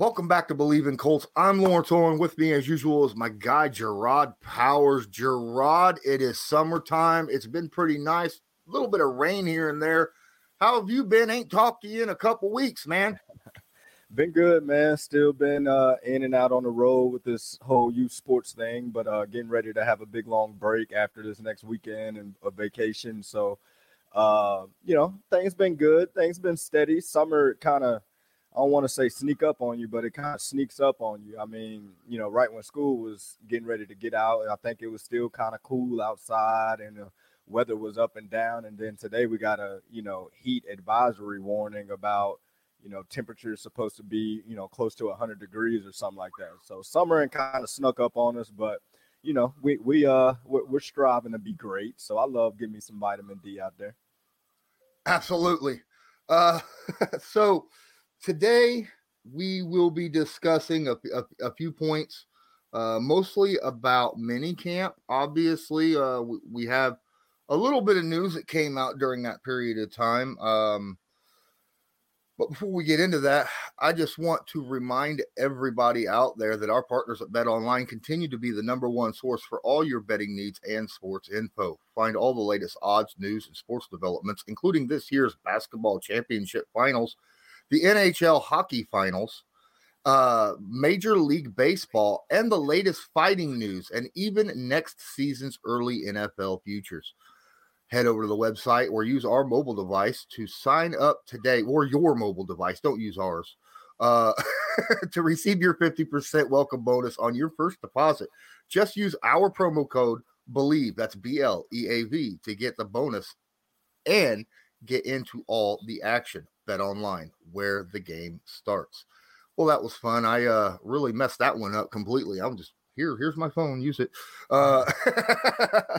Welcome back to Bleav in Colts. I'm Lawrence Owen. With me, as usual, is my guy Gerard Powers. Gerard, it is summertime. It's been pretty nice. A little bit of rain here and there. How have you been? Ain't talked to you in a couple weeks, man. been good, man. Still been uh, in and out on the road with this whole youth sports thing, but uh, getting ready to have a big long break after this next weekend and a vacation. So, uh, you know, things been good. Things been steady. Summer kind of I don't want to say sneak up on you, but it kind of sneaks up on you. I mean, you know, right when school was getting ready to get out, I think it was still kind of cool outside and the weather was up and down. And then today we got a, you know, heat advisory warning about, you know, temperature is supposed to be, you know, close to 100 degrees or something like that. So summer and kind of snuck up on us, but you know, we we uh we're, we're striving to be great. So I love giving me some vitamin D out there. Absolutely. Uh, so today we will be discussing a, a, a few points, uh, mostly about mini camp. Obviously, uh, we, we, have a little bit of news that came out during that period of time. Um, but before we get into that, I just want to remind everybody out there that our partners at BetOnline continue to be the number one source for all your betting needs and sports info. Find all the latest odds, news, and sports developments, including this year's basketball championship finals the NHL hockey finals, uh, Major League Baseball, and the latest fighting news, and even next season's early NFL futures. Head over to the website or use our mobile device to sign up today, or your mobile device. Don't use ours. Uh, to receive your 50% welcome bonus on your first deposit. Just use our promo code BLEAV, that's B L E A V, to get the bonus and get into all the action. BetOnline, where the game starts. Well, that was fun. I uh, really messed that one up completely. I'm just here. Here's my phone. Use it. Uh,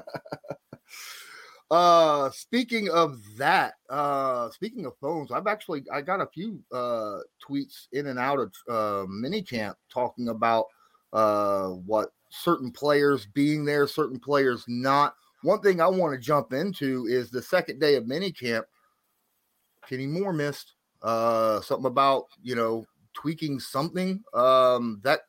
uh, speaking of that, uh, speaking of phones, I've actually I got a few uh, tweets in and out of uh, minicamp talking about uh, what certain players being there, certain players not. One thing I want to jump into is the second day of minicamp Kenny Moore missed. Uh, something about you know tweaking something. Um, that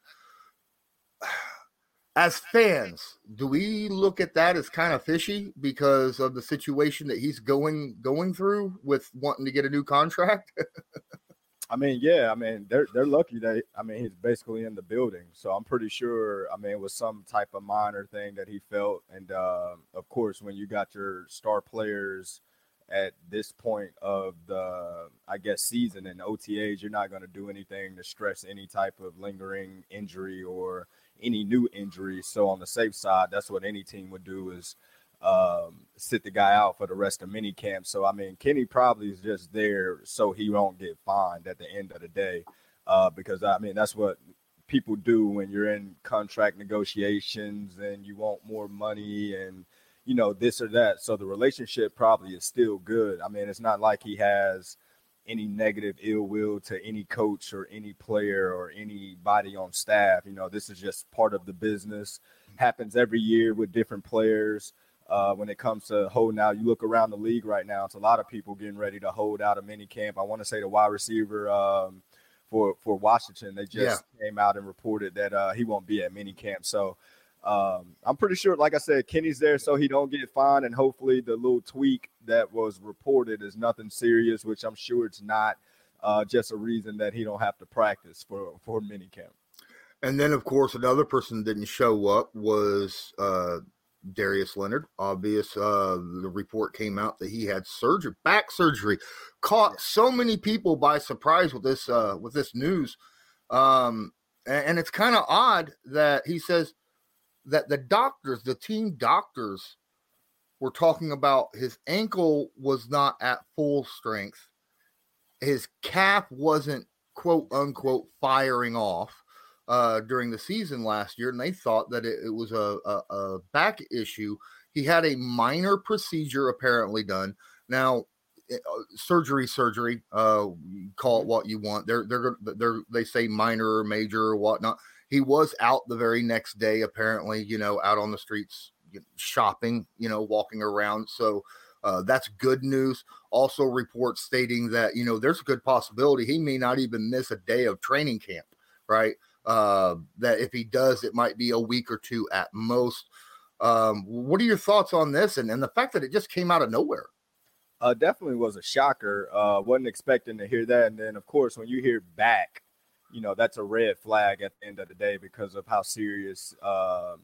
as fans, do we look at that as kind of fishy because of the situation that he's going going through with wanting to get a new contract? I mean, yeah, I mean they're they're lucky that I mean he's basically in the building, so I'm pretty sure. I mean it was some type of minor thing that he felt, and uh, of course when you got your star players at this point of the I guess season and OTAs, you're not going to do anything to stress any type of lingering injury or any new injury. So on the safe side, that's what any team would do is um, sit the guy out for the rest of mini camp. So I mean, Kenny probably is just there so he won't get fined at the end of the day, uh, because I mean that's what people do when you're in contract negotiations and you want more money and you know, this or that. So the relationship probably is still good. I mean, it's not like he has any negative ill will to any coach or any player or anybody on staff. You know, this is just part of the business. Happens every year with different players. Uh, when it comes to holding out, you look around the league right now. It's a lot of people getting ready to hold out a mini camp. I want to say the wide receiver um, for for Washington, they just yeah. came out and reported that uh, he won't be at mini camp. So um, I'm pretty sure, like I said, Kenny's there so he don't get fined, and hopefully the little tweak that was reported is nothing serious, which I'm sure it's not. Uh, just a reason that he don't have to practice for for minicamp. And then, of course, another person didn't show up was uh, Darius Leonard. Obvious, uh, the report came out that he had surgery, back surgery, caught so many people by surprise with this uh, with this news. Um, and, and it's kind of odd that he says that the doctors, the team doctors, were talking about his ankle was not at full strength. His calf wasn't quote unquote firing off uh, during the season last year, and they thought that it, it was a, a, a, back issue. He had a minor procedure apparently done. Now, eh, uh, surgery, surgery, uh, call it mm-hmm. what you want. They're they're they're they say minor or major or whatnot he was out the very next day, apparently, you know, out on the streets shopping, you know, walking around. So uh, that's good news. Also, reports stating that, you know, there's a good possibility he may not even miss a day of training camp. right? Uh, that if he does, it might be a week or two at most. Um, what are your thoughts on this and, and the fact that it just came out of nowhere? Uh, definitely was a shocker. Uh, wasn't expecting to hear that. And then, of course, when you hear back, you know, that's a red flag at the end of the day because of how serious, uh,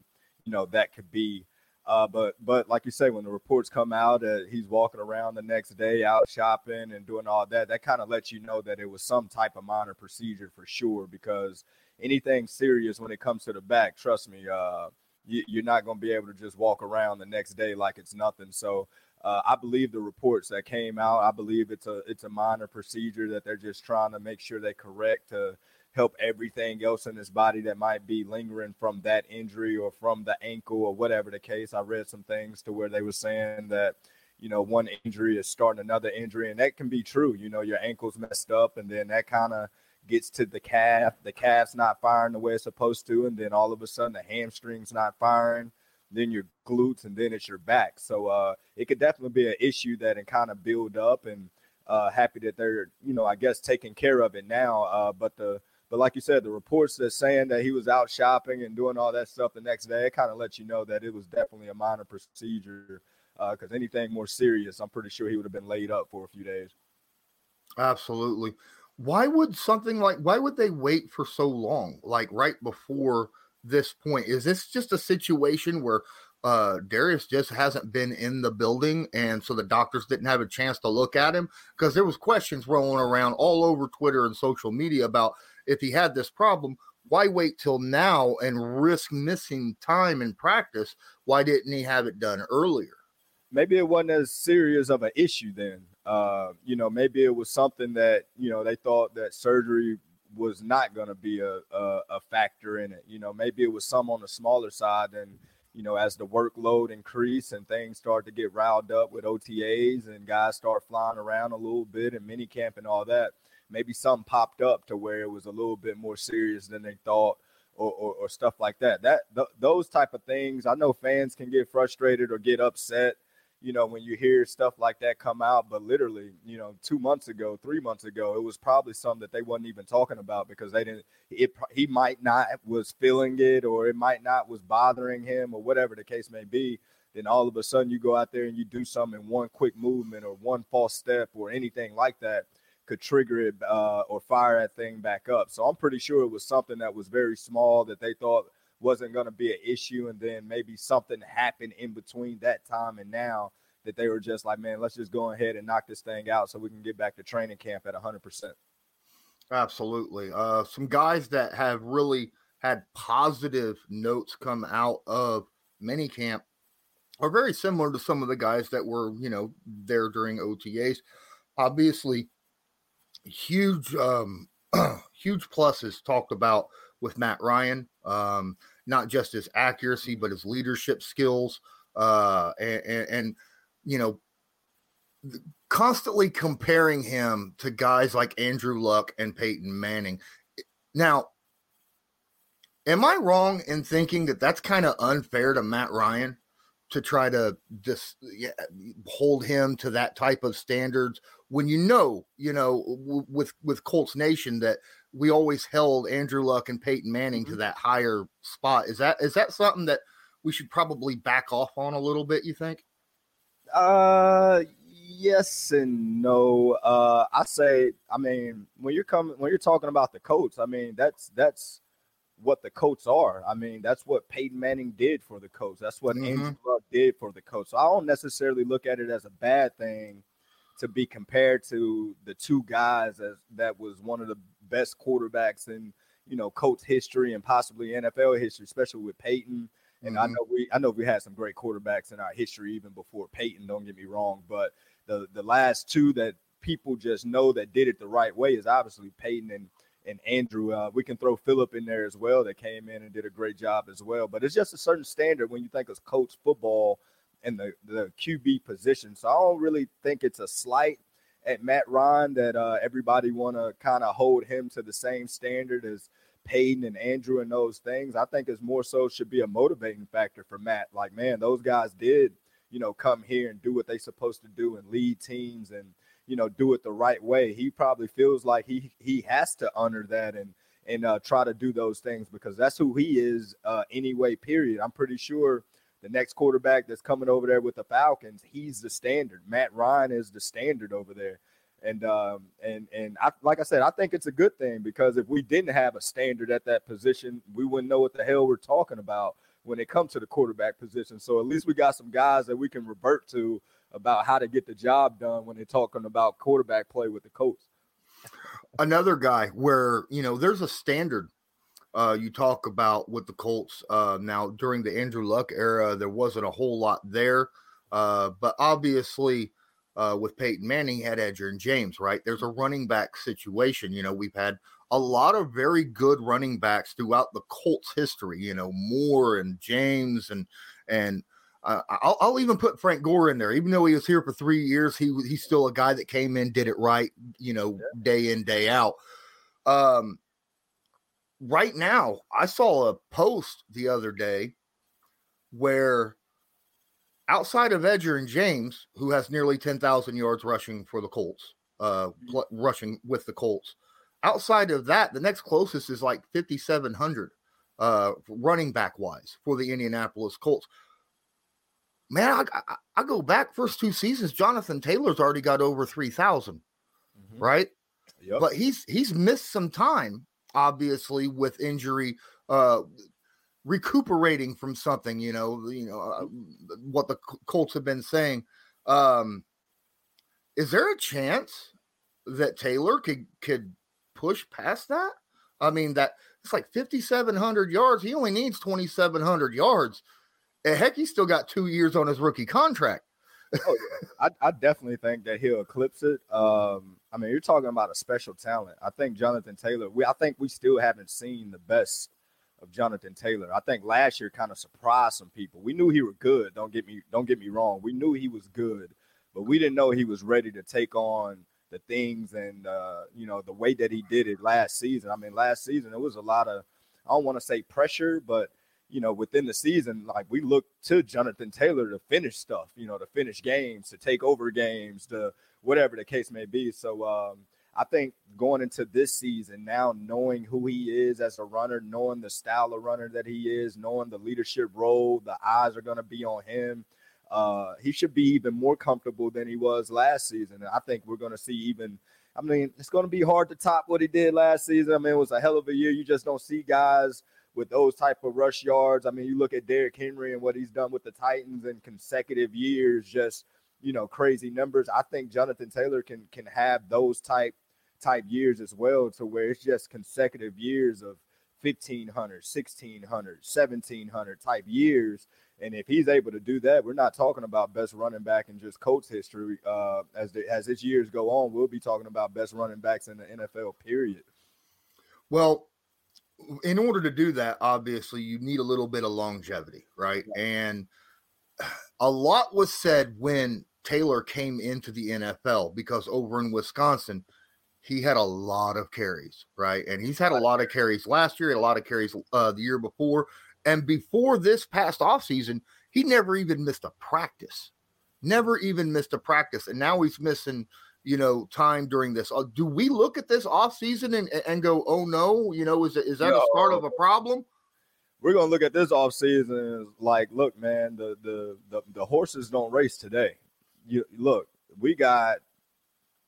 you know, that could be. Uh, but but like you say, when the reports come out that he's walking around the next day out shopping and doing all that, that kind of lets you know that it was some type of minor procedure for sure. Because anything serious when it comes to the back, trust me, uh, you, are not going to be able to just walk around the next day like it's nothing. So uh, I believe the reports that came out. I believe it's a it's a minor procedure that they're just trying to make sure they correct to help everything else in his body that might be lingering from that injury or from the ankle or whatever the case. I read some things to where they were saying that, you know, one injury is starting another injury, and that can be true. You know, your ankle's messed up, and then that kind of gets to the calf. The calf's not firing the way it's supposed to, and then all of a sudden the hamstring's not firing. Then your glutes, and then it's your back. So uh, it could definitely be an issue that and kind of build up. And uh, happy that they're, you know, I guess taking care of it now. Uh, but the but like you said, the reports that saying that he was out shopping and doing all that stuff the next day, it kind of lets you know that it was definitely a minor procedure. Because uh, anything more serious, I'm pretty sure he would have been laid up for a few days. Absolutely. Why would something like why would they wait for so long? Like right before this point, is this just a situation where uh Darius just hasn't been in the building and so the doctors didn't have a chance to look at him because there was questions rolling around all over Twitter and social media about if he had this problem, why wait till now and risk missing time in practice? Why didn't he have it done earlier? Maybe it wasn't as serious of an issue then. Uh, you know, maybe it was something that, you know, they thought that surgery was not going to be a, a, a, factor in it. You know, maybe it was some on the smaller side. And, you know, as the workload increased and things start to get riled up with OTAs and guys start flying around a little bit and mini camp and all that – maybe something popped up to where it was a little bit more serious than they thought or, or, or stuff like that. That th- those type of things, I know fans can get frustrated or get upset, you know, when you hear stuff like that come out. But literally, you know, two months ago, three months ago, it was probably something that they wasn't even talking about because they didn't. It he might not was feeling it, or it might not was bothering him, or whatever the case may be. Then all of a sudden, you go out there and you do something, in one quick movement or one false step or anything like that could trigger it uh, or fire that thing back up. So I'm pretty sure it was something that was very small that they thought wasn't going to be an issue, and then maybe something happened in between that time and now that they were just like, man, let's just go ahead and knock this thing out so we can get back to training camp at 100%. Absolutely. Uh, some guys that have really had positive notes come out of minicamp are very similar to some of the guys that were, you know, there during OTAs. Obviously, huge um huge pluses talked about with Matt Ryan. Um, not just his accuracy, but his leadership skills. Uh, and, and, and you know, constantly comparing him to guys like Andrew Luck and Peyton Manning. Now, am I wrong in thinking that that's kind of unfair to Matt Ryan to try to just yeah, hold him to that type of standards when you know, you know, w- with with Colts Nation that we always held Andrew Luck and Peyton Manning mm-hmm. to that higher spot. Is that is that something that we should probably back off on a little bit? You think? Uh, yes and no. Uh, I say, I mean, when you're coming, when you're talking about the Colts, I mean, that's that's what the Colts are. I mean, that's what Peyton Manning did for the Colts. That's what mm-hmm. Andrew Luck did for the Colts. So I don't necessarily look at it as a bad thing to be compared to the two guys as that was one of the best quarterbacks in you know Colts history and possibly NFL history, especially with Peyton. And mm-hmm. I know we I know we had some great quarterbacks in our history even before Peyton. Don't get me wrong, but the the last two that people just know that did it the right way is obviously Peyton and and Andrew. Uh, we can throw Philip in there as well that came in and did a great job as well. But it's just a certain standard when you think of coach football and the, the QB position. So I don't really think it's a slight at Matt Ryan that uh, everybody want to kind of hold him to the same standard as Peyton and Andrew and those things. I think it's more so should be a motivating factor for Matt. Like, man, those guys did, you know, come here and do what they supposed to do and lead teams and, you know, do it the right way. He probably feels like he he has to honor that and and uh, try to do those things because that's who he is uh, anyway. Period. I'm pretty sure the next quarterback that's coming over there with the Falcons, he's the standard. Matt Ryan is the standard over there. And um, and and I, like I said, I think it's a good thing because if we didn't have a standard at that position, we wouldn't know what the hell we're talking about when it comes to the quarterback position. So at least we got some guys that we can revert to about how to get the job done when they're talking about quarterback play with the coach. Another guy where you know there's a standard uh, you talk about with the Colts uh, now during the Andrew Luck era, there wasn't a whole lot there, uh, but obviously uh, with Peyton Manning had and James, right? There's a running back situation. You know, we've had a lot of very good running backs throughout the Colts history. You know, Moore and James and and uh, I'll, I'll, even put Frank Gore in there, even though he was here for three years. He he's still a guy that came in, did it right, you know, yeah. day in day out. Um, right now, I saw a post the other day where outside of Edgerrin James, who has nearly 10,000 yards rushing for the Colts, uh, mm-hmm. pl- rushing with the Colts, outside of that, the next closest is like 5,700 uh, running back wise for the Indianapolis Colts. Man, I, I, I, go back first two seasons. Jonathan Taylor's already got over 3,000, mm-hmm. right? Yep. But he's he's missed some time obviously with injury, uh, recuperating from something. You know, you know uh, what the Colts have been saying. Um, is there a chance that Taylor could could push past that? I mean, that it's like 5,700 yards. He only needs 2,700 yards. And heck, he's still got two years on his rookie contract. oh, yeah. I, I, definitely think that he'll eclipse it. Um, I mean, you're talking about a special talent. I think Jonathan Taylor. We I think we still haven't seen the best of Jonathan Taylor. I think last year kind of surprised some people. We knew he was good. Don't get me don't get me wrong. We knew he was good, but we didn't know he was ready to take on the things and uh, you know the way that he did it last season. I mean, last season it was a lot of I don't want to say pressure, but you know, within the season, like we look to Jonathan Taylor to finish stuff, you know, to finish games, to take over games, to whatever the case may be. So um, I think going into this season now, knowing who he is as a runner, knowing the style of runner that he is, knowing the leadership role, the eyes are going to be on him. Uh, he should be even more comfortable than he was last season. And I think we're going to see even. I mean, it's going to be hard to top what he did last season. I mean, it was a hell of a year. You just don't see guys with those type of rush yards. I mean, you look at Derrick Henry and what he's done with the Titans in consecutive years, just you know, crazy numbers. I think Jonathan Taylor can can have those type type years as well, to where it's just consecutive years of 1500, 1600, 1700 type years. And if he's able to do that, we're not talking about best running back in just Colts history. Uh, as the, as his years go on, we'll be talking about best running backs in the NFL. Period. Well, in order to do that, obviously, you need a little bit of longevity, right? And a lot was said when Taylor came into the NFL because over in Wisconsin, he had a lot of carries, right? And he's had a lot of carries last year, a lot of carries uh, the year before. And before this past offseason, he never even missed a practice, never even missed a practice. And now he's missing – you know, time during this. Uh, do we look at this off season and, and go, oh no, you know, is is that Yo, a start of a problem? We're gonna look at this off season like, look, man, the, the the the horses don't race today. You look, we got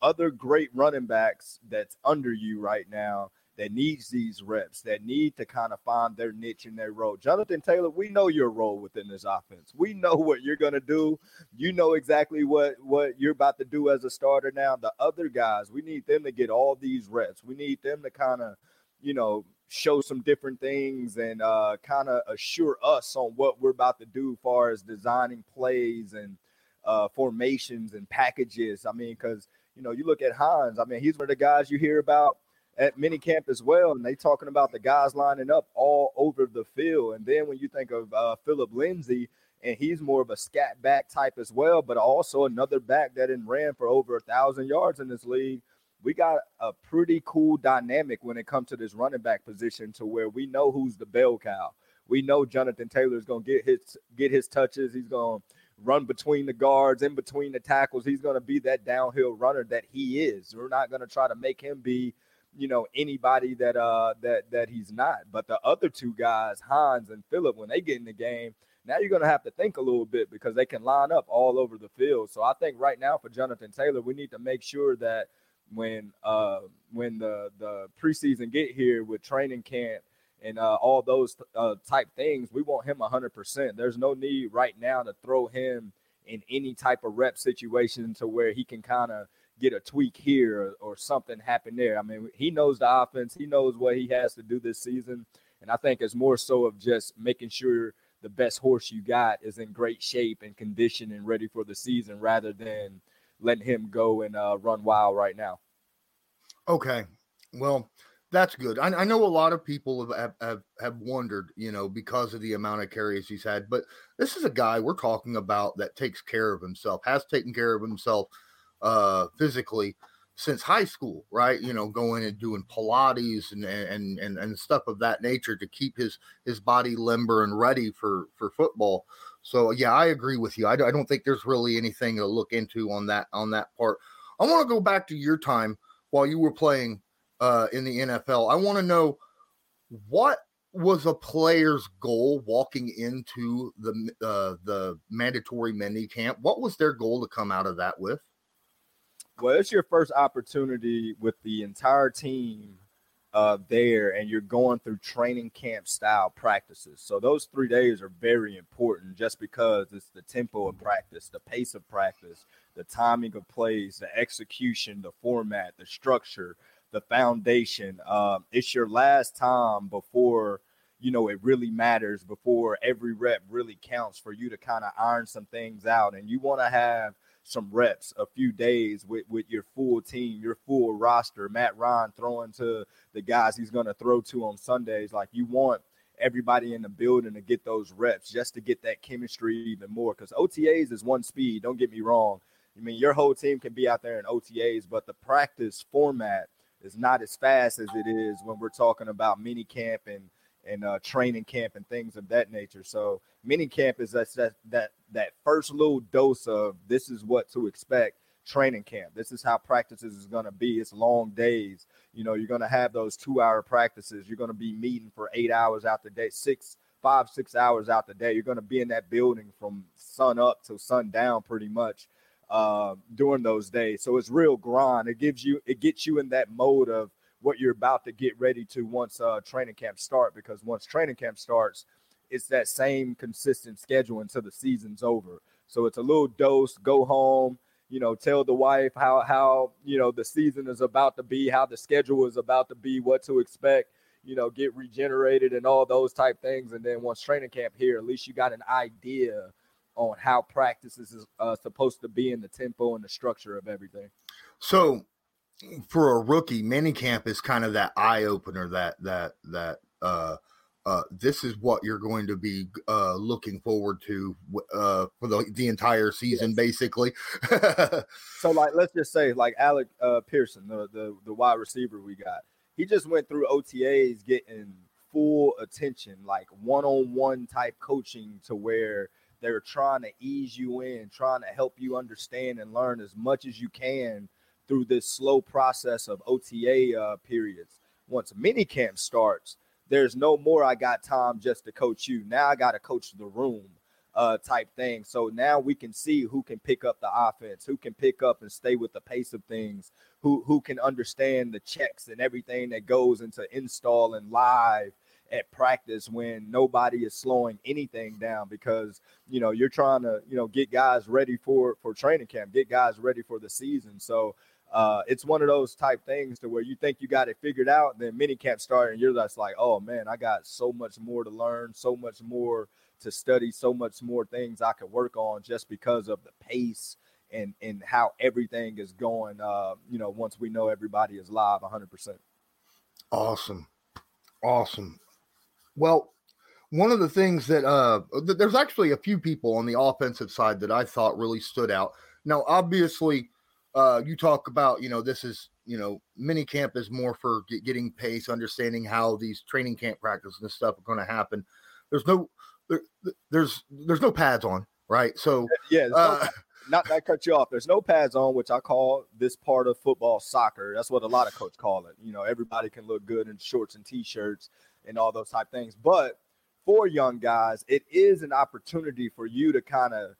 other great running backs that's under you right now that needs these reps, that need to kind of find their niche in their role. Jonathan Taylor, we know your role within this offense. We know what you're going to do. You know exactly what what you're about to do as a starter now. The other guys, we need them to get all these reps. We need them to kind of, you know, show some different things and uh, kind of assure us on what we're about to do as far as designing plays and uh, formations and packages. I mean, because you know, you look at Hines. I mean, he's one of the guys you hear about at minicamp as well, and they talking about the guys lining up all over the field. And then when you think of uh, Phillip Lindsay, and he's more of a scat back type as well, but also another back that ran for over a thousand yards in this league. We got a pretty cool dynamic when it comes to this running back position, to where we know who's the bell cow. We know Jonathan Taylor is going to get his get his touches. He's to run between the guards, in between the tackles. He's to be that downhill runner that he is. We're not to try to make him be you know anybody that uh that that he's not. But the other two guys, Hines and Phillip, when they get in the game, now you're going to have to think a little bit because they can line up all over the field. So I think right now for Jonathan Taylor, we need to make sure that when uh when the the preseason get here with training camp and uh, all those uh, type things, we want him 100%. There's no need right now to throw him in any type of rep situation to where he can kind of get a tweak here or, or, something happen there. I mean, he knows the offense, he knows what he has to do this season. And I think it's more so of just making sure the best horse you got is in great shape and condition and ready for the season rather than letting him go and uh, run wild right now. Okay. Well, that's good. I, I, know a lot of people have, have have wondered, you know, because of the amount of carries he's had. But this is a guy we're talking about that takes care of himself, has taken care of himself uh, physically since high school, right? You know, going and doing Pilates and and and and stuff of that nature to keep his his body limber and ready for for football. So yeah, I agree with you. I, I don't think there's really anything to look into on that on that part. I want to go back to your time while you were playing uh, in the NFL. I want to know what was a player's goal walking into the uh, the mandatory mini camp. What was their goal to come out of that with? Well, it's your first opportunity with the entire team uh, there, and you're going through training camp style practices. So those three days are very important, just because it's the tempo of practice, the pace of practice, the timing of plays, the execution, the format, the structure, the foundation. Um, it's your last time before you know it really matters, before every rep really counts for you to kind of iron some things out, and you want to have some reps, a few days with, with your full team, your full roster. Matt Ryan throwing to the guys he's going to throw to on Sundays. Like you want everybody in the building to get those reps just to get that chemistry even more. Because OTAs is one speed. Don't get me wrong. I mean, your whole team can be out there in OTAs, but the practice format is not as fast as it is when we're talking about mini camp and and uh, training camp and things of that nature. So mini camp is that that that that first little dose of this is what to expect. Training camp. This is how practices is going to be. It's long days. You know, you're going to have those two hour practices. You're going to be meeting for eight hours out the day, six, five, six hours out the day. You're going to be in that building from sun up to sundown, pretty much uh, during those days. So it's real grind. It gives you, it gets you in that mode of what you're about to get ready to once uh, training camp start. Because once training camp starts, it's that same consistent schedule until the season's over. So it's a little dose. Go home. You know, tell the wife how how you know the season is about to be, how the schedule is about to be, what to expect. You know, get regenerated and all those type things. And then once training camp here, at least you got an idea on how practices is uh, supposed to be in the tempo and the structure of everything. So, for a rookie, minicamp is kind of that eye opener. That that that uh, uh, this is what you're going to be uh, looking forward to uh, for the, the entire season, yes. basically. so, like, let's just say, like Alec uh, Pearson, the, the the wide receiver we got, he just went through OTAs getting full attention, like one on one type coaching, to where they're trying to ease you in, trying to help you understand and learn as much as you can through this slow process of OTA uh, periods. Once minicamp starts, there's no more I got time just to coach you. Now I got to coach the room uh, type thing. So now we can see who can pick up the offense, who can pick up and stay with the pace of things, who who can understand the checks and everything that goes into install and live at practice when nobody is slowing anything down because you know you're trying to you know get guys ready for for training camp, get guys ready for the season. So uh, it's one of those type things to where you think you got it figured out, then mini camp start, and you're just like, oh man, I got so much more to learn, so much more to study, so much more things I could work on just because of the pace and and how everything is going. Uh, you know, once we know everybody is live 100. percent Awesome, awesome. Well, one of the things that uh, there's actually a few people on the offensive side that I thought really stood out. Now, obviously, uh, you talk about you know this is you know mini camp is more for get, getting pace, understanding how these training camp practices and stuff are going to happen. There's no there, there's there's no pads on, right? So yeah, uh, not that cut you off. There's no pads on, which I call this part of football soccer. That's what a lot of coaches call it. You know, everybody can look good in shorts and t-shirts and all those type things. But for young guys, it is an opportunity for you to kind of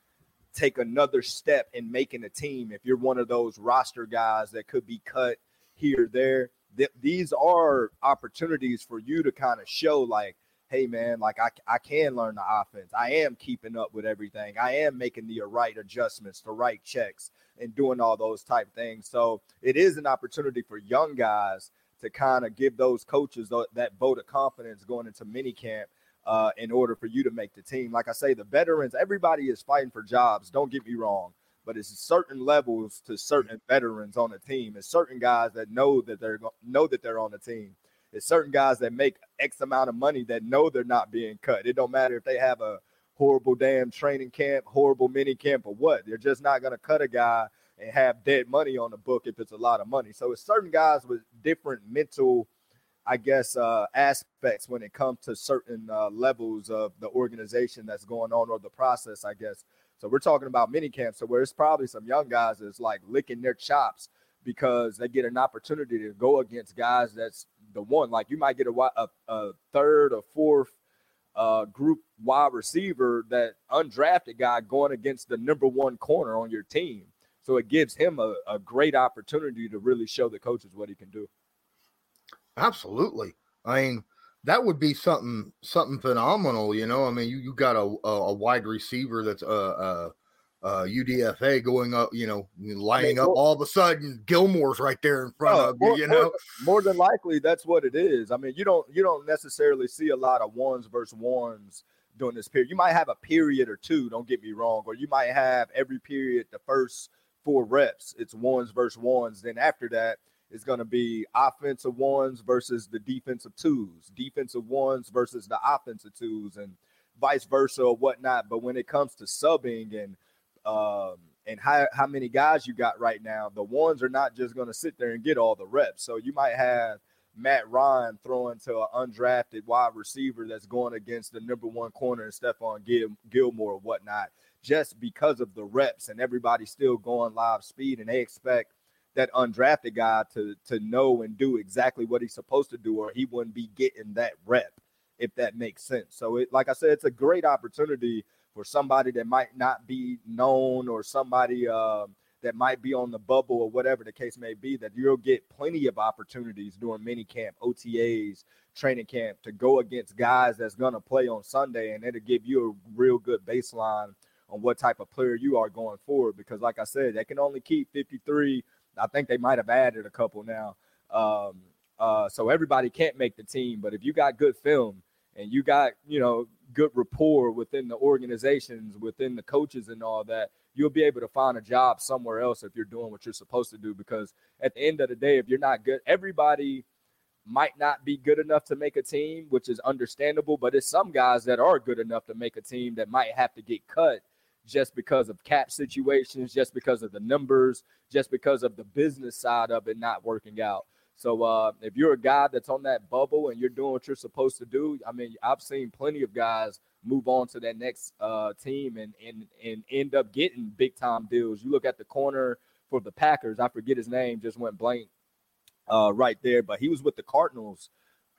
take another step in making a team. If you're one of those roster guys that could be cut here, there, th- these are opportunities for you to kind of show like, hey man, like I, I can learn the offense. I am keeping up with everything. I am making the right adjustments, the right checks, and doing all those type things. So it is an opportunity for young guys to kind of give those coaches that vote of confidence going into mini camp uh, in order for you to make the team. Like I say, the veterans, everybody is fighting for jobs. Don't get me wrong, but it's certain levels to certain veterans on the team. It's certain guys that know that they're know that they're on the team. It's certain guys that make X amount of money that know they're not being cut. It don't matter if they have a horrible damn training camp, horrible mini camp, or what. They're just not to cut a guy and have dead money on the book if it's a lot of money. So it's certain guys with different mental – I guess, uh, aspects when it comes to certain uh, levels of the organization that's going on or the process, I guess. So we're talking about mini camps, so where it's probably some young guys that's like licking their chops because they get an opportunity to go against guys that's the one. Like you might get a, a, a third or fourth uh, group wide receiver, that undrafted guy going against the number one corner on your team. So it gives him a, a great opportunity to really show the coaches what he can do. Absolutely. I mean, that would be something something phenomenal. You know, I mean, you you got a a, a wide receiver that's a. Uh, uh, UDFA going up, you know, lining I mean, up. All of a sudden, Gilmore's right there in front of you. you know, more, more, than likely, that's what it is. I mean, you don't you don't necessarily see a lot of ones versus ones during this period. You might have a period or two. Don't get me wrong, or you might have every period the first four reps. It's ones versus ones. Then after that, is going to be offensive ones versus the defensive twos, defensive ones versus the offensive twos, and vice versa or whatnot. But when it comes to subbing and um, and how, how many guys you got right now, the ones are not just going to sit there and get all the reps. So you might have Matt Ryan throwing to an undrafted wide receiver that's going against the number one corner and Stephon Gil- Gilmore or whatnot, just because of the reps and everybody's still going live speed and they expect that undrafted guy to to know and do exactly what he's supposed to do, or he wouldn't be getting that rep, if that makes sense. So it, like I said, it's a great opportunity for somebody that might not be known or somebody uh, that might be on the bubble or whatever the case may be. That you'll get plenty of opportunities during mini camp, OTAs, training camp to go against guys that's gonna play on Sunday, and it'll give you a real good baseline on what type of player you are going forward. Because like I said, they can only keep 53 I think they might have added a couple now. Um, uh, so everybody can't make the team, but if you got good film and you got you know good rapport within the organizations, within the coaches, and all that, you'll be able to find a job somewhere else if you're doing what you're supposed to do. Because at the end of the day, if you're not good, everybody might not be good enough to make a team, which is understandable. But it's some guys that are good enough to make a team that might have to get cut just because of cap situations, just because of the numbers, just because of the business side of it not working out. So uh, if you're a guy that's on that bubble and you're doing what you're supposed to do, I mean, I've seen plenty of guys move on to that next uh, team and and and end up getting big time deals. You look at the corner for the Packers. I forget his name, just went blank uh, right there, but he was with the Cardinals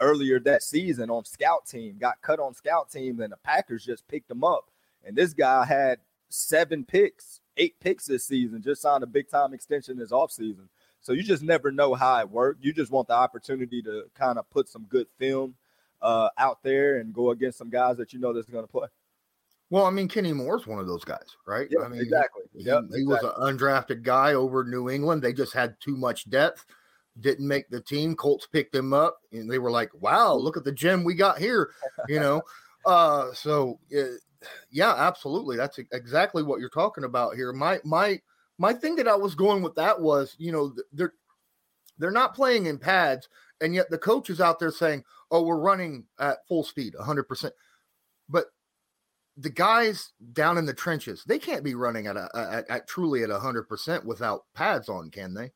earlier that season on scout team. Got cut on scout team, and the Packers just picked him up. And this guy had seven picks, eight picks this season, just signed a big time extension this offseason. So you just never know how it worked. You just want the opportunity to kind of put some good film uh, out there and go against some guys that you know that's going to play. Well, I mean, Kenny Moore's one of those guys, right? Yeah, I mean, exactly. He, yep, he exactly. was an undrafted guy over New England. They just had too much depth, didn't make the team. Colts picked him up, and they were like, "Wow, look at the gem we got here," you know. Uh, so yeah, absolutely. That's exactly what you're talking about here. My my my thing that I was going with that was, you know, they're they're not playing in pads, and yet the coach is out there saying, "Oh, we're running at full speed, 100." percent But the guys down in the trenches, they can't be running at a at, at truly at 100 percent without pads on, can they?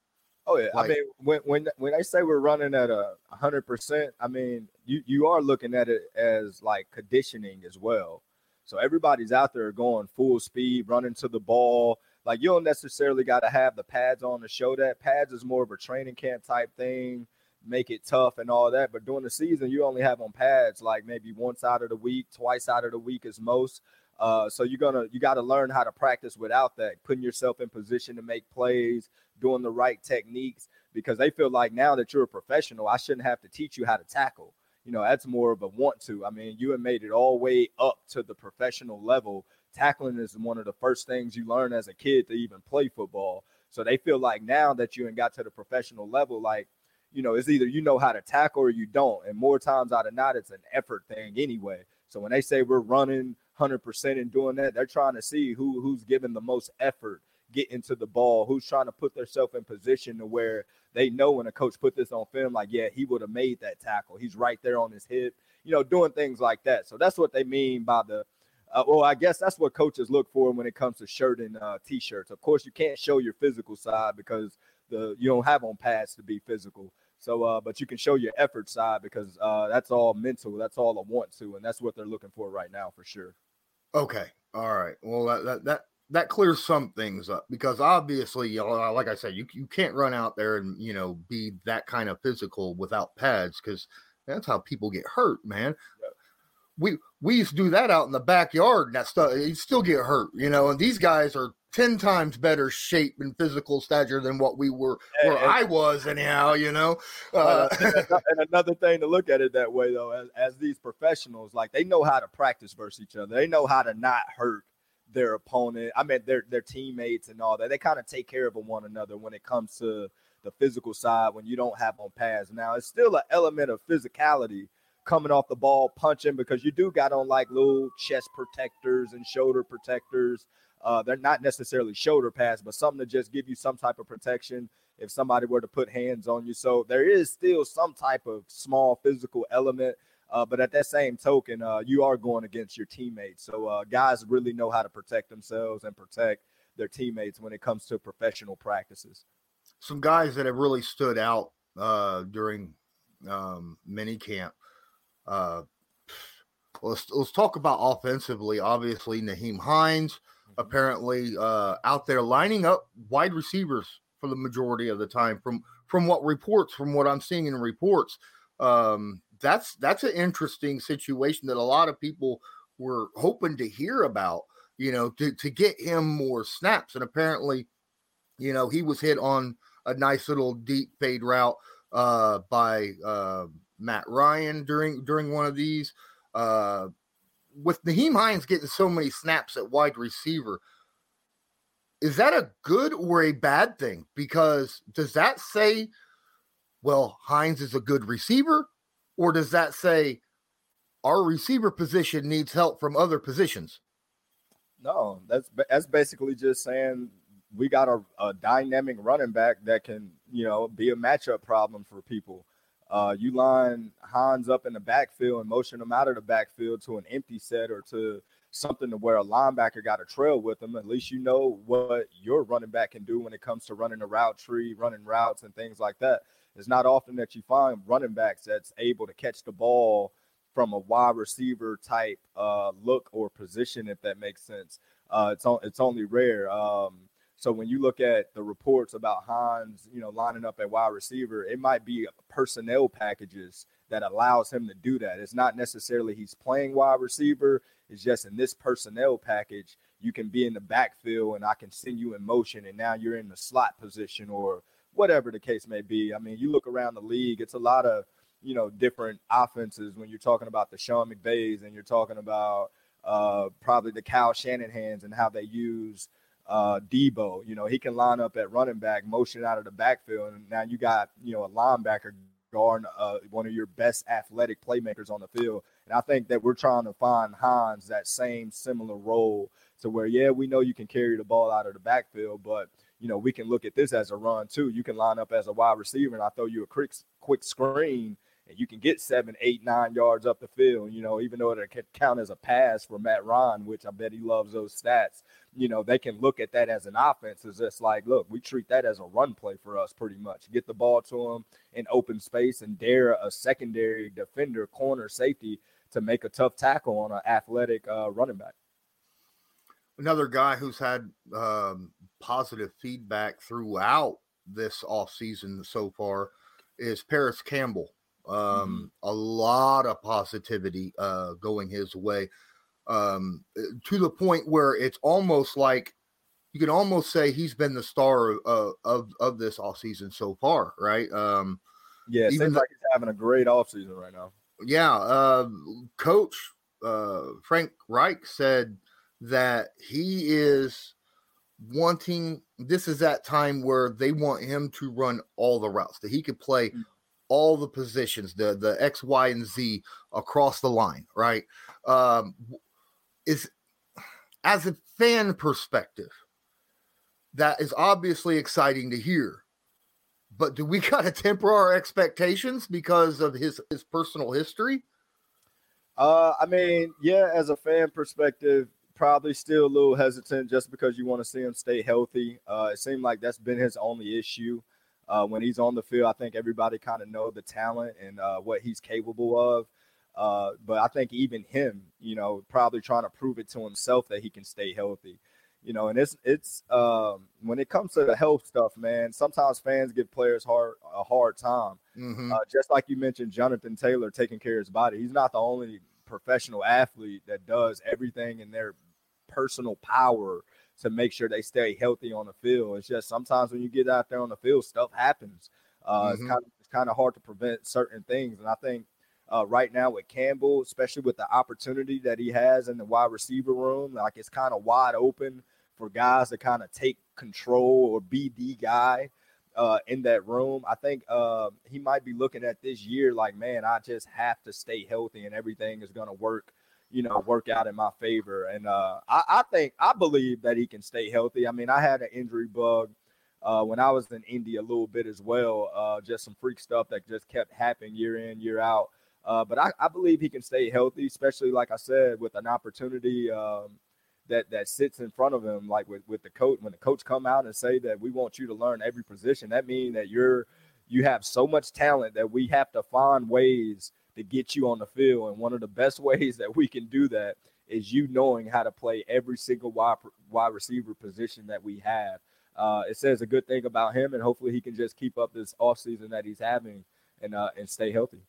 Oh yeah, like, I mean when when when I say we're running at a hundred percent, I mean you you are looking at it as like conditioning as well. So everybody's out there going full speed, running to the ball. Like you don't necessarily got to have the pads on to show that. Pads is more of a training camp type thing, make it tough and all that. But during the season, you only have on pads like maybe once out of the week, twice out of the week is most. Uh, so you're gonna you got to learn how to practice without that, putting yourself in position to make plays, doing the right techniques, because they feel like now that you're a professional, I shouldn't have to teach you how to tackle. You know, that's more of a want to. I mean, you have made it all way up to the professional level. Tackling is one of the first things you learn as a kid to even play football. So they feel like now that you ain't got to the professional level, like, you know, it's either you know how to tackle or you don't. And more times out of not, it's an effort thing anyway. So when they say we're running 100% in doing that. They're trying to see who who's giving the most effort getting to the ball, who's trying to put themselves in position to where they know when a coach put this on film, like, yeah, he would have made that tackle. He's right there on his hip, you know, doing things like that. So that's what they mean by the uh, well, I guess that's what coaches look for when it comes to shirt and uh, t-shirts. Of course, you can't show your physical side because the you don't have on pads to be physical. So, uh, but you can show your effort side because uh, that's all mental. That's all I want to, and that's what they're looking for right now for sure. Okay. All right. Well, that that that, that clears some things up because obviously, you know, uh, like I said, you you can't run out there and you know be that kind of physical without pads because that's how people get hurt, man. We we used to do that out in the backyard and that stuff. You still get hurt, you know. And these guys are ten times better shape and physical stature than what we were, where I was, anyhow. You know. Uh, and another thing to look at it that way, though, as, as these professionals, like they know how to practice versus each other. They know how to not hurt their opponent. I mean, their their teammates and all that. They kind of take care of one another when it comes to the physical side when you don't have on pads. Now, it's still an element of physicality coming off the ball, punching because you do got on like little chest protectors and shoulder protectors. Uh, they're not necessarily shoulder pads, but something to just give you some type of protection if somebody were to put hands on you. So there is still some type of small physical element. Uh, but at that same token, uh, you are going against your teammates. So uh, guys really know how to protect themselves and protect their teammates when it comes to professional practices. Some guys that have really stood out uh, during um, mini camp. Uh, let's let's talk about offensively. Obviously, Nyheim Hines apparently uh, out there lining up wide receivers for the majority of the time. From from what reports, from what I'm seeing in reports, um, that's that's an interesting situation that a lot of people were hoping to hear about. You know, to to get him more snaps, and apparently, you know, he was hit on a nice little deep fade route uh, by uh, Matt Ryan during during one of these. Uh, with Nyheim Hines getting so many snaps at wide receiver, is that a good or a bad thing? Because does that say, well, Hines is a good receiver, or does that say our receiver position needs help from other positions? No, that's that's basically just saying we got a, a dynamic running back that can, you know, be a matchup problem for people. Uh, you line Hines up in the backfield and motion him out of the backfield to an empty set or to something to where a linebacker got a trail with him. At least you know what your running back can do when it comes to running a route tree, running routes, and things like that. It's not often that you find running backs that's able to catch the ball from a wide receiver type uh, look or position, if that makes sense. Uh, it's on, it's only rare. Um, so when you look at the reports about Hines, you know, lining up at wide receiver, it might be personnel packages that allows him to do that. It's not necessarily he's playing wide receiver. It's just in this personnel package, you can be in the backfield and I can send you in motion and now you're in the slot position or whatever the case may be. I mean, you look around the league, it's a lot of, you know, different offenses when you're talking about the Sean McVays and you're talking about uh, probably the Kyle Shanahan's and how they use – uh, Deebo. You know, he can line up at running back, motion out of the backfield, and now you got you know a linebacker guard, uh, one of your best athletic playmakers on the field. And I think that we're trying to find Hines that same similar role to where, yeah, we know you can carry the ball out of the backfield, but you know we can look at this as a run too. You can line up as a wide receiver, and I throw you a quick quick screen and you can get seven, eight, nine yards up the field, you know, even though it can count as a pass for Matt Ryan, which I bet he loves those stats you know, they can look at that as an offense. Is just like, look, we treat that as a run play for us pretty much. Get the ball to them in open space and dare a secondary defender, corner, safety to make a tough tackle on an athletic uh, running back. another guy who's had um, positive feedback throughout this off season so far is Parris Campbell. Um, mm-hmm. A lot of positivity uh, going his way um, to the point where it's almost like you can almost say he's been the star of of, of this off season so far, right? Um, yeah, seems like he's having a great off season right now. Yeah, uh, coach uh, Frank Reich said that he is wanting this is that time where they want him to run all the routes that he could play mm. all the positions the the x y and z across the line right um is as a fan perspective that is obviously exciting to hear but do we got to temper our expectations because of his his personal history uh i mean yeah as a fan perspective probably still a little hesitant just because you want to see him stay healthy. Uh, it seemed like that's been his only issue. Uh, when he's on the field, I think everybody kind of know the talent and uh, what he's capable of. Uh, but I think even him, you know, probably trying to prove it to himself that he can stay healthy. You know, and it's it's um, when it comes to the health stuff, man. Sometimes fans give players hard a hard time. Mm-hmm. Uh, just like you mentioned, Jonathan Taylor taking care of his body. He's not the only professional athlete that does everything in their personal power to make sure they stay healthy on the field. It's just sometimes when you get out there on the field, stuff happens. Uh, mm-hmm. It's kind of it's kind of hard to prevent certain things, and I think uh, right now with Campbell, especially with the opportunity that he has in the wide receiver room, like it's kind of wide open for guys to kind of take control or be the guy uh, in that room. I think uh, he might be looking at this year like, man, I just have to stay healthy and everything is going to work you know, work out in my favor. And uh, I, I, think I believe that he can stay healthy. I mean, I had an injury bug uh, when I was in India a little bit as well, uh, just some freak stuff that just kept happening year in, year out. Uh, but I, I, believe he can stay healthy, especially like I said, with an opportunity um, that that sits in front of him. Like with, with the coach, when the coach come out and say that we want you to learn every position, that means that you're you have so much talent that we have to find ways to get you on the field. And one of the best ways that we can do that is you knowing how to play every single wide, wide receiver position that we have. Uh, it says a good thing about him, and hopefully he can just keep up this offseason that he's having and uh, and stay healthy.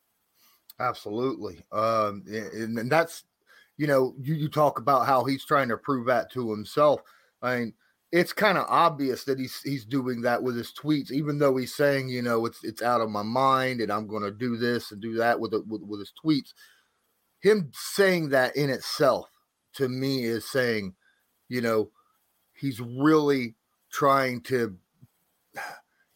Absolutely, um, and, and that's you know you you talk about how he's trying to prove that to himself. I mean, it's kind of obvious that he's he's doing that with his tweets, even though he's saying, you know, it's it's out of my mind and I'm going to do this and do that with, with with his tweets. Him saying that in itself to me is saying, you know, he's really trying to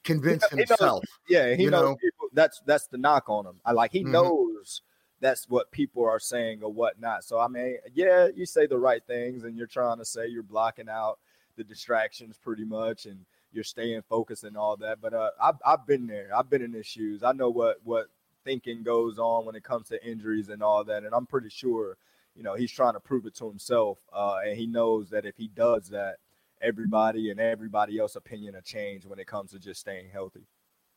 convince himself. Knows, yeah, he knows know? That's that's the knock on him. I like he mm-hmm. knows that's what people are saying or whatnot. So I mean, yeah, you say the right things and you're trying to say you're blocking out the distractions pretty much and you're staying focused and all that. But uh, I've, I've been there. I've been in his shoes. I know what what thinking goes on when it comes to injuries and all that. And I'm pretty sure, you know, he's trying to prove it to himself. Uh, and he knows that if he does that, everybody and everybody else opinion will change when it comes to just staying healthy.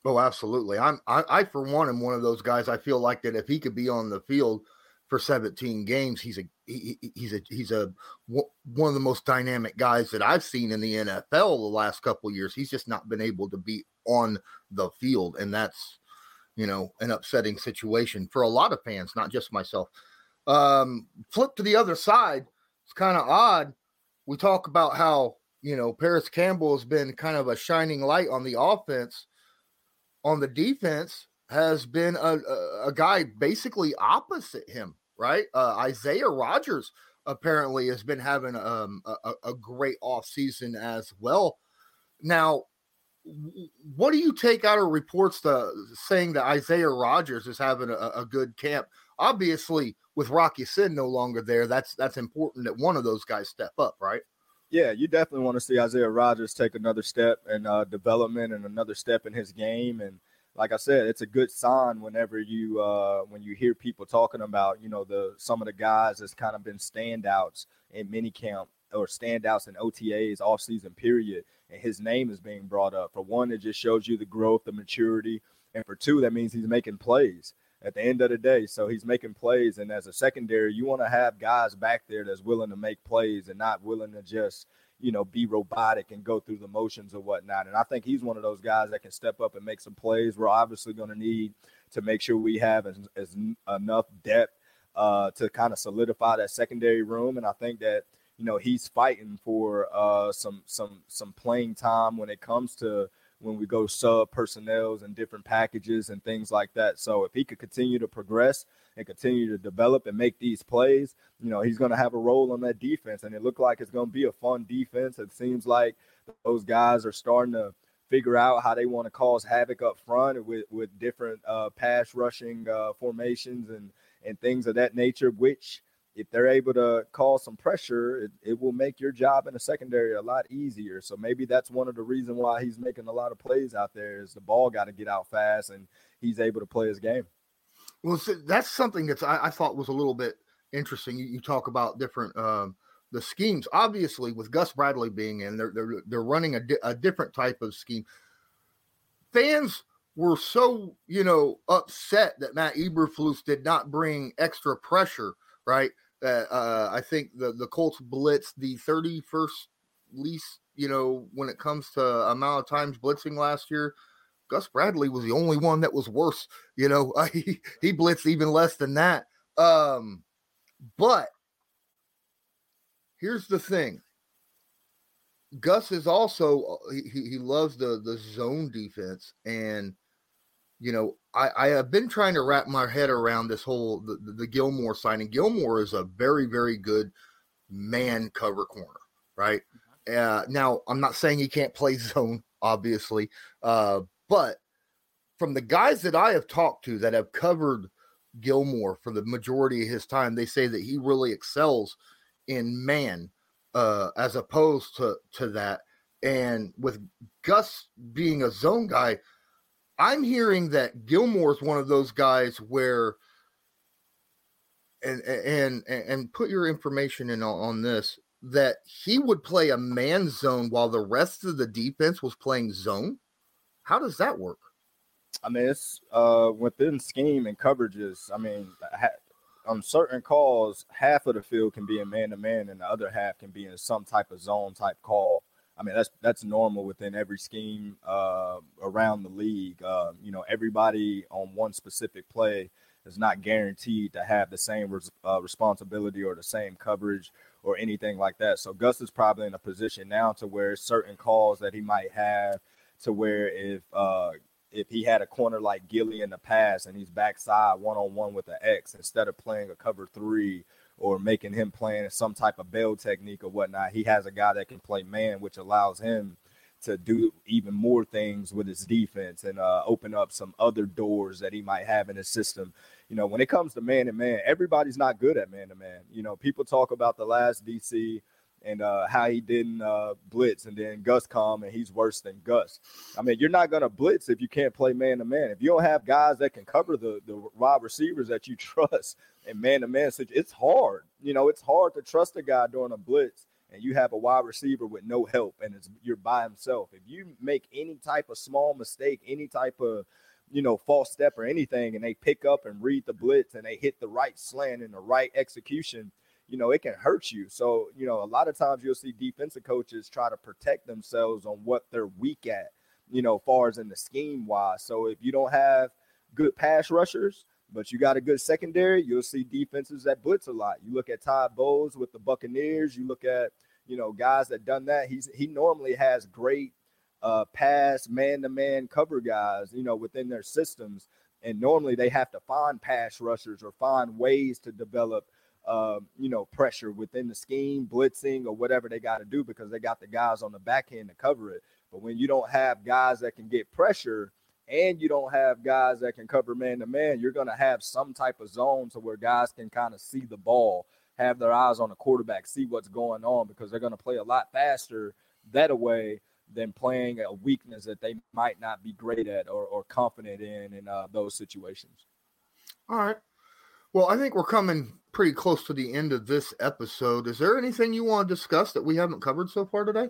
Oh, absolutely. I'm I, I for one am one of those guys. I feel like that if he could be on the field for 17 games. He's a he, he's a he's a one of the most dynamic guys that I've seen in the NFL the last couple years. He's just not been able to be on the field, and that's you know an upsetting situation for a lot of fans, not just myself. Um, flip to the other side. It's kind of odd. We talk about how you know Parris Campbell has been kind of a shining light on the offense. On the defense, has been a, a, guy basically opposite him, right? Uh, Isaiah Rodgers apparently has been having um, a, a great offseason as well. Now, what do you take out of reports to, saying that Isaiah Rodgers is having a, a good camp? Obviously, with Rock Ya-Sin no longer there, that's that's important that one of those guys step up, right? Yeah, you definitely want to see Isaiah Rodgers take another step in uh, development and another step in his game, and like I said, it's a good sign whenever you uh, when you hear people talking about you know the some of the guys that's kind of been standouts in minicamp or standouts in OTAs off season period, and his name is being brought up. For one, it just shows you the growth, the maturity, and for two, that means he's making plays. At the end of the day. So he's making plays, and as a secondary, you want to have guys back there that's willing to make plays and not willing to just you know be robotic and go through the motions or whatnot. And I think he's one of those guys that can step up and make some plays. We're obviously going to need to make sure we have as, as enough depth uh, to kind of solidify that secondary room, and I think that you know he's fighting for uh, some some some playing time when it comes to when we go sub personnels and different packages and things like that. So if he could continue to progress and continue to develop and make these plays, you know, he's going to have a role on that defense. And it looked like it's going to be a fun defense. It seems like those guys are starting to figure out how they want to cause havoc up front with, with different uh, pass rushing uh, formations and, and things of that nature, which – if they're able to cause some pressure, it, it will make your job in the secondary a lot easier. So maybe that's one of the reasons why he's making a lot of plays out there is the ball got to get out fast and he's able to play his game. Well, that's something that's I, I, thought was a little bit interesting. You, you talk about different um, the schemes. Obviously, with Gus Bradley being in, they're they're they're running a, di- a different type of scheme. Fans were so you know upset that Matt Eberflus did not bring extra pressure, right? That uh, I think the the Colts blitzed the 31st least, you know, when it comes to amount of times blitzing last year. Gus Bradley was the only one that was worse. You know, he he blitzed even less than that. Um, but here's the thing. Gus is also uh, he, he loves the the zone defense and you know I, I have been trying to wrap my head around this whole the, the, Gilmore signing. Gilmore is a very, very good man cover corner, right? Mm-hmm. Uh, now, I'm not saying he can't play zone, obviously, uh, but from the guys that I have talked to that have covered Gilmore for the majority of his time, they say that he really excels in man uh, as opposed to to that. And with Gus being a zone guy, I'm hearing that Gilmore's one of those guys where and and and put your information in on this that he would play a man zone while the rest of the defense was playing zone. How does that work? I mean, it's uh, within scheme and coverages. I mean, ha- on certain calls, half of the field can be in man to man, and the other half can be in some type of zone type call. I mean, that's that's normal within every scheme uh, around the league. Uh, you know, everybody on one specific play is not guaranteed to have the same res- uh, responsibility or the same coverage or anything like that. So Gus is probably in a position now to where certain calls that he might have to where if uh, if he had a corner like Gilly in the past and he's backside one on one with an X instead of playing a cover three or making him playing some type of bail technique or whatnot. He has a guy that can play man, which allows him to do even more things with his defense and uh, open up some other doors that he might have in his system. You know, when it comes to man to man, everybody's not good at man to man. You know, people talk about the last DC and uh, how he didn't uh, blitz, and then Gus come and he's worse than Gus. I mean, you're not gonna blitz if you can't play man to man. If you don't have guys that can cover the the wide receivers that you trust and man to man, it's hard. You know, it's hard to trust a guy during a blitz. And you have a wide receiver with no help, and it's you're by himself. If you make any type of small mistake, any type of you know, false step or anything, and they pick up and read the blitz and they hit the right slant and the right execution, you know, it can hurt you. So, you know, a lot of times you'll see defensive coaches try to protect themselves on what they're weak at, you know, far as in the scheme wise. So if you don't have good pass rushers, but you got a good secondary, you'll see defenses that blitz a lot. You look at Todd Bowles with the Buccaneers, you look at, you know, guys that done that. He's he normally has great uh pass man-to-man cover guys, you know, within their systems. And normally they have to find pass rushers or find ways to develop um, you know, pressure within the scheme, blitzing, or whatever they got to do because they got the guys on the back end to cover it. But when you don't have guys that can get pressure and you don't have guys that can cover man to man, you're going to have some type of zone to where guys can kind of see the ball, have their eyes on the quarterback, see what's going on because they're going to play a lot faster that way than playing a weakness that they might not be great at or, or confident in in uh, those situations. All right. Well, I think we're coming pretty close to the end of this episode. Is there anything you want to discuss that we haven't covered so far today?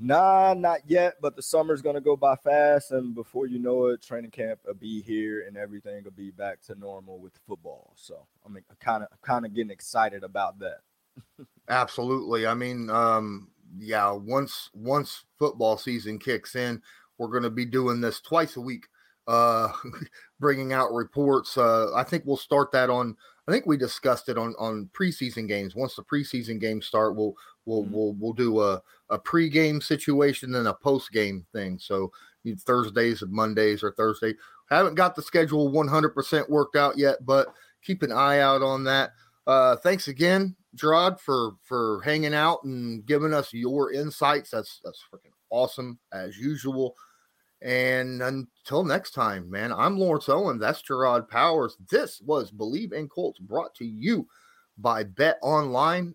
Nah, not yet, but the summer's gonna go by fast, and before you know it, training camp will be here, and everything will be back to normal with football. So I mean, kind of, kind of getting excited about that. Absolutely. I mean, um, yeah. Once once football season kicks in, we're to be doing this twice a week, uh, bringing out reports. Uh, I think we'll start that on. I think we discussed it on on preseason games. Once the preseason games start, we'll we'll mm-hmm. we'll we'll do a a pregame situation and a postgame thing. So Thursdays and Mondays or Thursday. Haven't got the schedule 100% worked out yet, but keep an eye out on that. Uh, thanks again, Gerard, for for hanging out and giving us your insights. That's that's freaking awesome as usual. And until next time, man, I'm Lawrence Owen. That's Gerard Powers. This was Bleav in Colts brought to you by BetOnline.